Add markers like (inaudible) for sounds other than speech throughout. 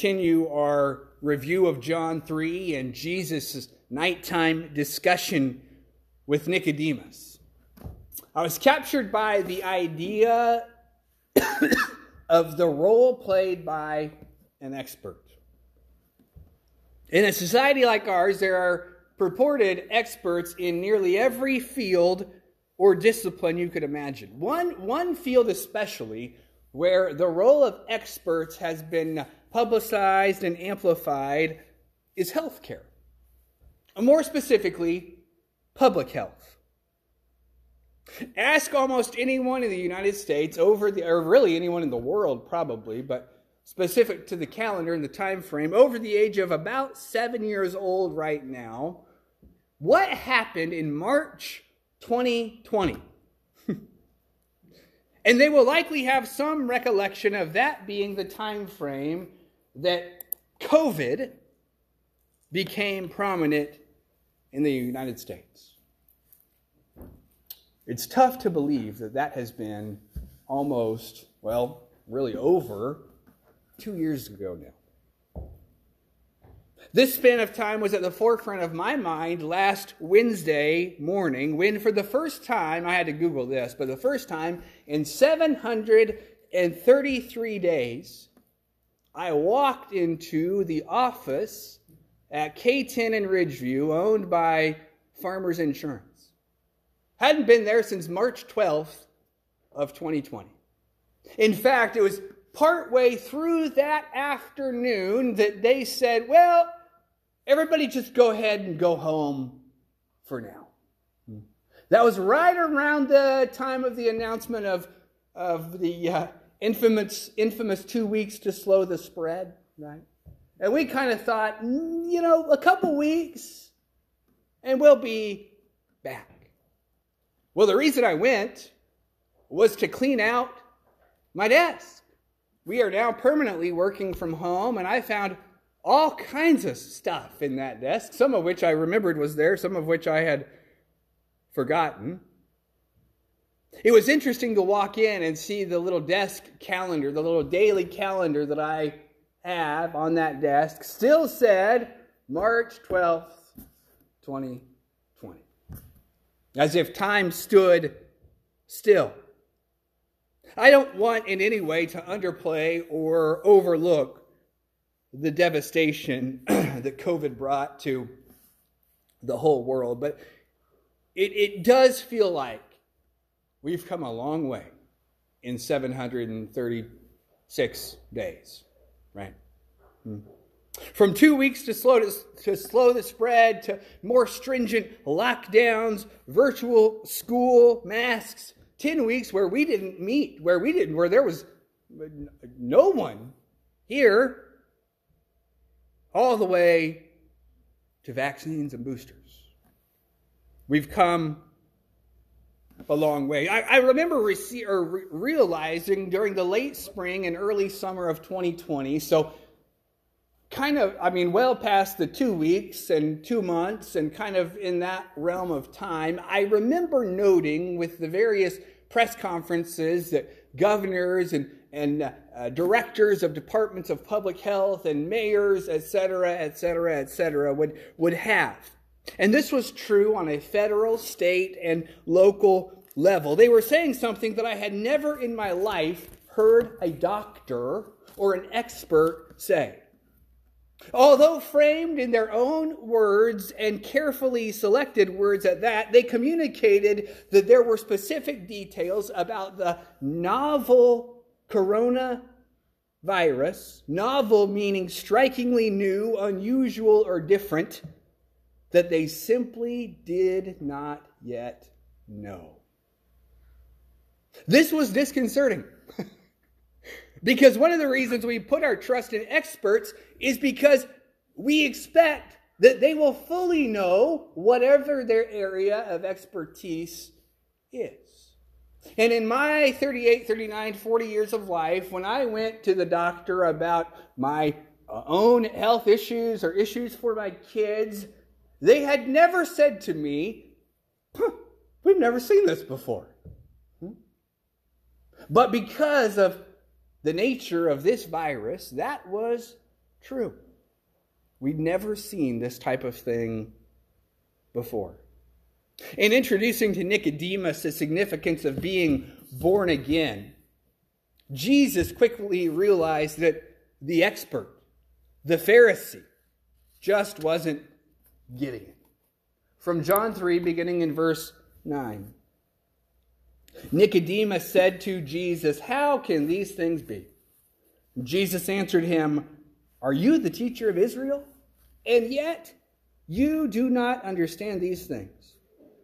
continue our review of John 3 and Jesus' nighttime discussion with Nicodemus. I was captured by the idea (coughs) of the role played by an expert. In a society like ours, there are purported experts in nearly every field or discipline you could imagine. One, one field, especially, where the role of experts has been publicized and amplified, is healthcare. More specifically, public health. Ask almost anyone in the United States over the, or really anyone in the world probably, but specific to the calendar and the time frame, over the age of about seven years old right now, what happened in March 2020? And they will likely have some recollection of that being the time frame that COVID became prominent in the United States. It's tough to believe that that has been almost, well, really over two years ago now. This span of time was at the forefront of my mind last Wednesday morning when, for the first time, I had to Google this, but the first time in 733 days, I walked into the office at K10 in Ridgeview, owned by Farmers Insurance. Hadn't been there since March 12th of 2020. In fact, it was partway through that afternoon that they said, well, everybody just go ahead and go home for now. That was right around the time of the announcement of, of the uh, infamous, infamous two weeks to slow the spread, right? And we kind of thought, mm, you know, a couple weeks and we'll be back. Well, the reason I went was to clean out my desk. We are now permanently working from home, and I found all kinds of stuff in that desk, some of which I remembered was there, some of which I had forgotten. It was interesting to walk in and see the little desk calendar, the little daily calendar that I have on that desk, still said March 12th, 2020. As if time stood still. I don't want in any way to underplay or overlook the devastation (clears throat) that COVID brought to the whole world, but it, it does feel like we've come a long way in 736 days, right? Hmm. From two weeks to slow, to, to slow the spread to more stringent lockdowns, virtual school, masks, 10 weeks where we didn't meet, where we didn't, where there was no one here, all the way to vaccines and boosters. We've come a long way. I, I remember rece- or re- realizing during the late spring and early summer of 2020, so kind of, I mean, well past the two weeks and two months and kind of in that realm of time, I remember noting with the various press conferences that governors and, and uh, directors of departments of public health and mayors, et cetera, et cetera, et cetera, would, would have. And this was true on a federal, state, and local level. They were saying something that I had never in my life heard a doctor or an expert say. Although framed in their own words and carefully selected words at that, they communicated that there were specific details about the novel coronavirus, novel meaning strikingly new, unusual, or different, that they simply did not yet know. This was disconcerting. (laughs) Because one of the reasons we put our trust in experts is because we expect that they will fully know whatever their area of expertise is. And in my 38, 39, 40 years of life, when I went to the doctor about my own health issues or issues for my kids, they had never said to me, huh, We've never seen this before. Hmm? But because of the nature of this virus, that was true. We'd never seen this type of thing before. In introducing to Nicodemus the significance of being born again, Jesus quickly realized that the expert, the Pharisee, just wasn't getting it. From John 3, beginning in verse 9. Nicodemus said to Jesus, How can these things be? Jesus answered him, Are you the teacher of Israel? And yet you do not understand these things.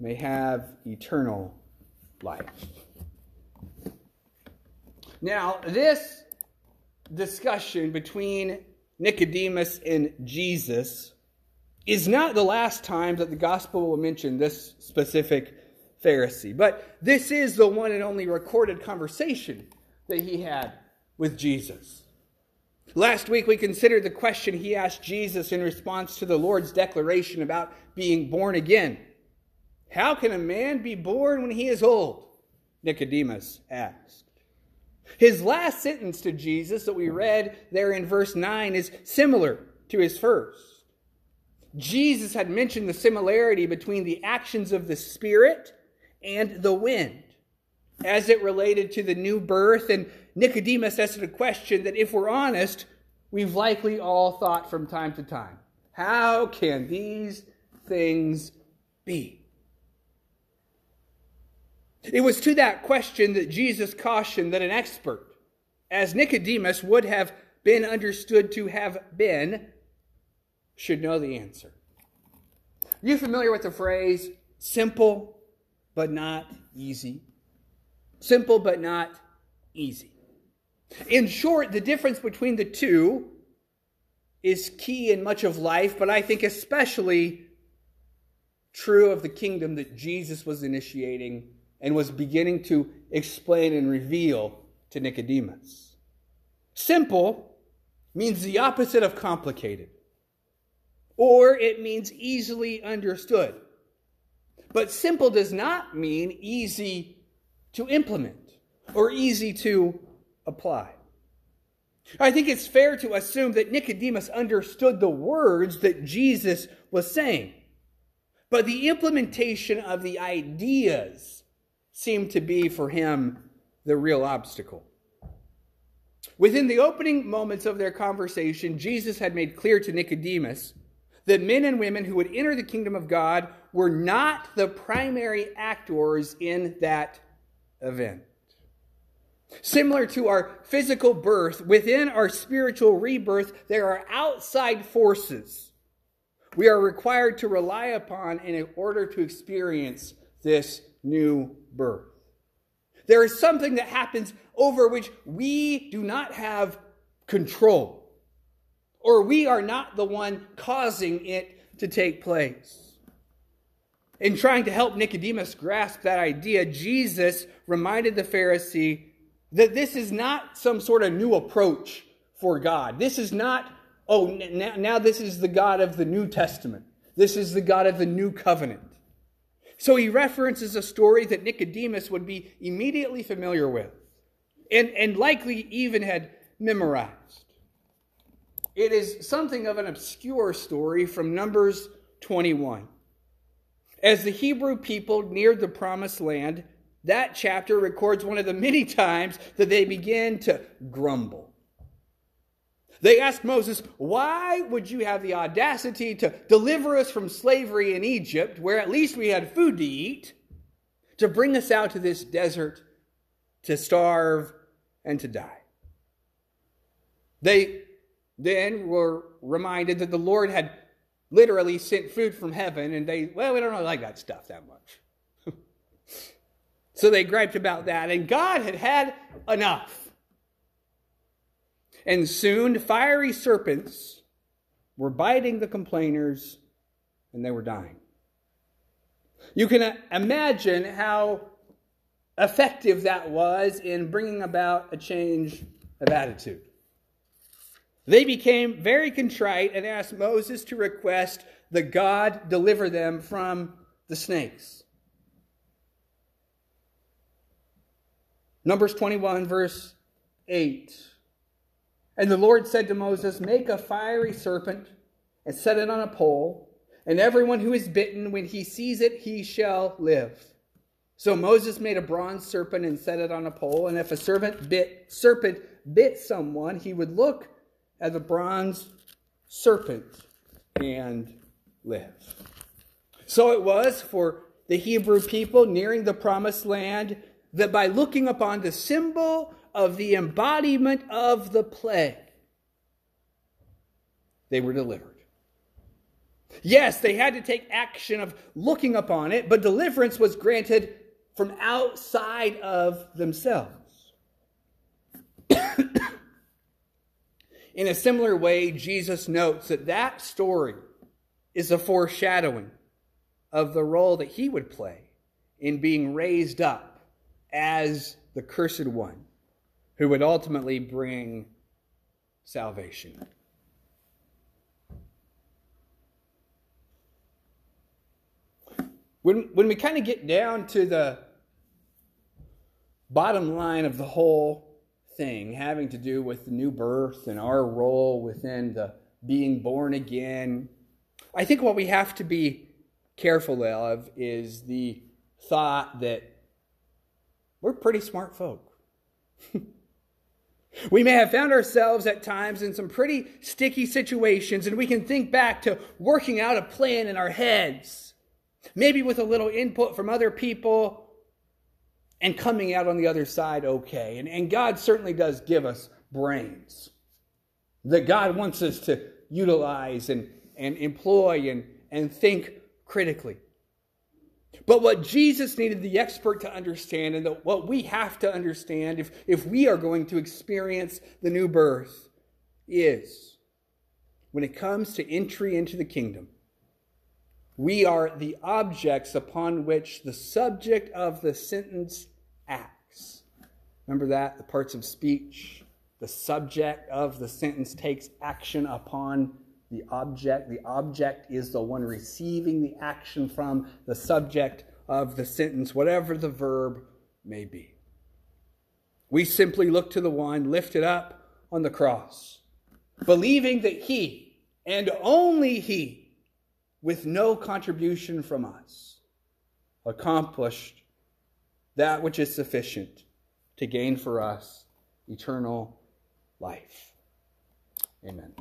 may have eternal life. Now, this discussion between Nicodemus and Jesus is not the last time that the gospel will mention this specific Pharisee, but this is the one and only recorded conversation that he had with Jesus. Last week, we considered the question he asked Jesus in response to the Lord's declaration about being born again. How can a man be born when he is old? Nicodemus asked. His last sentence to Jesus that we read there in verse 9 is similar to his first. Jesus had mentioned the similarity between the actions of the Spirit and the wind as it related to the new birth. And Nicodemus asked a question that, if we're honest, we've likely all thought from time to time. How can these things be? It was to that question that Jesus cautioned that an expert, as Nicodemus would have been understood to have been, should know the answer. Are you familiar with the phrase simple but not easy? Simple but not easy. In short, the difference between the two is key in much of life, but I think especially true of the kingdom that Jesus was initiating and was beginning to explain and reveal to Nicodemus. Simple means the opposite of complicated, or it means easily understood. But simple does not mean easy to implement or easy to apply. I think it's fair to assume that Nicodemus understood the words that Jesus was saying, but the implementation of the ideas seemed to be for him the real obstacle. Within the opening moments of their conversation, Jesus had made clear to Nicodemus that men and women who would enter the kingdom of God were not the primary actors in that event. Similar to our physical birth, within our spiritual rebirth, there are outside forces we are required to rely upon in order to experience this new birth. There is something that happens over which we do not have control, or we are not the one causing it to take place. In trying to help Nicodemus grasp that idea, Jesus reminded the Pharisee that this is not some sort of new approach for God. This is not, oh, now, now this is the God of the New Testament. This is the God of the New Covenant. So he references a story that Nicodemus would be immediately familiar with and, and likely even had memorized. It is something of an obscure story from Numbers 21. As the Hebrew people neared the promised land, that chapter records one of the many times that they began to grumble. They asked Moses, Why would you have the audacity to deliver us from slavery in Egypt, where at least we had food to eat, to bring us out to this desert to starve and to die? They then were reminded that the Lord had literally sent food from heaven, and they, well, we don't really like that stuff that much. (laughs) so they griped about that, and God had had enough. And soon fiery serpents were biting the complainers and they were dying. You can uh, imagine how effective that was in bringing about a change of attitude. They became very contrite and asked Moses to request that God deliver them from the snakes. Numbers 21, verse 8. And the Lord said to Moses, Make a fiery serpent and set it on a pole, and everyone who is bitten, when he sees it, he shall live. So Moses made a bronze serpent and set it on a pole, and if a serpent bit, serpent bit someone, he would look at the bronze serpent and live. So it was for the Hebrew people nearing the promised land that by looking upon the symbol of the embodiment of the plague, they were delivered. Yes, they had to take action of looking upon it, but deliverance was granted from outside of themselves. (coughs) In a similar way, Jesus notes that that story is a foreshadowing of the role that he would play in being raised up as the cursed one who would ultimately bring salvation. When, when we kind of get down to the bottom line of the whole thing, having to do with the new birth and our role within the being born again, I think what we have to be careful of is the thought that we're pretty smart folk. (laughs) we may have found ourselves at times in some pretty sticky situations, and we can think back to working out a plan in our heads, maybe with a little input from other people, and coming out on the other side okay. And, and God certainly does give us brains that God wants us to utilize and, and employ and, and think critically. But what Jesus needed the expert to understand, and what we have to understand if, if we are going to experience the new birth, is when it comes to entry into the kingdom, we are the objects upon which the subject of the sentence acts. Remember that? The parts of speech. The subject of the sentence takes action upon the object. The object is the one receiving the action from the subject of the sentence, whatever the verb may be. We simply look to the one lifted up on the cross, believing that he and only he, with no contribution from us, accomplished that which is sufficient to gain for us eternal life. Amen.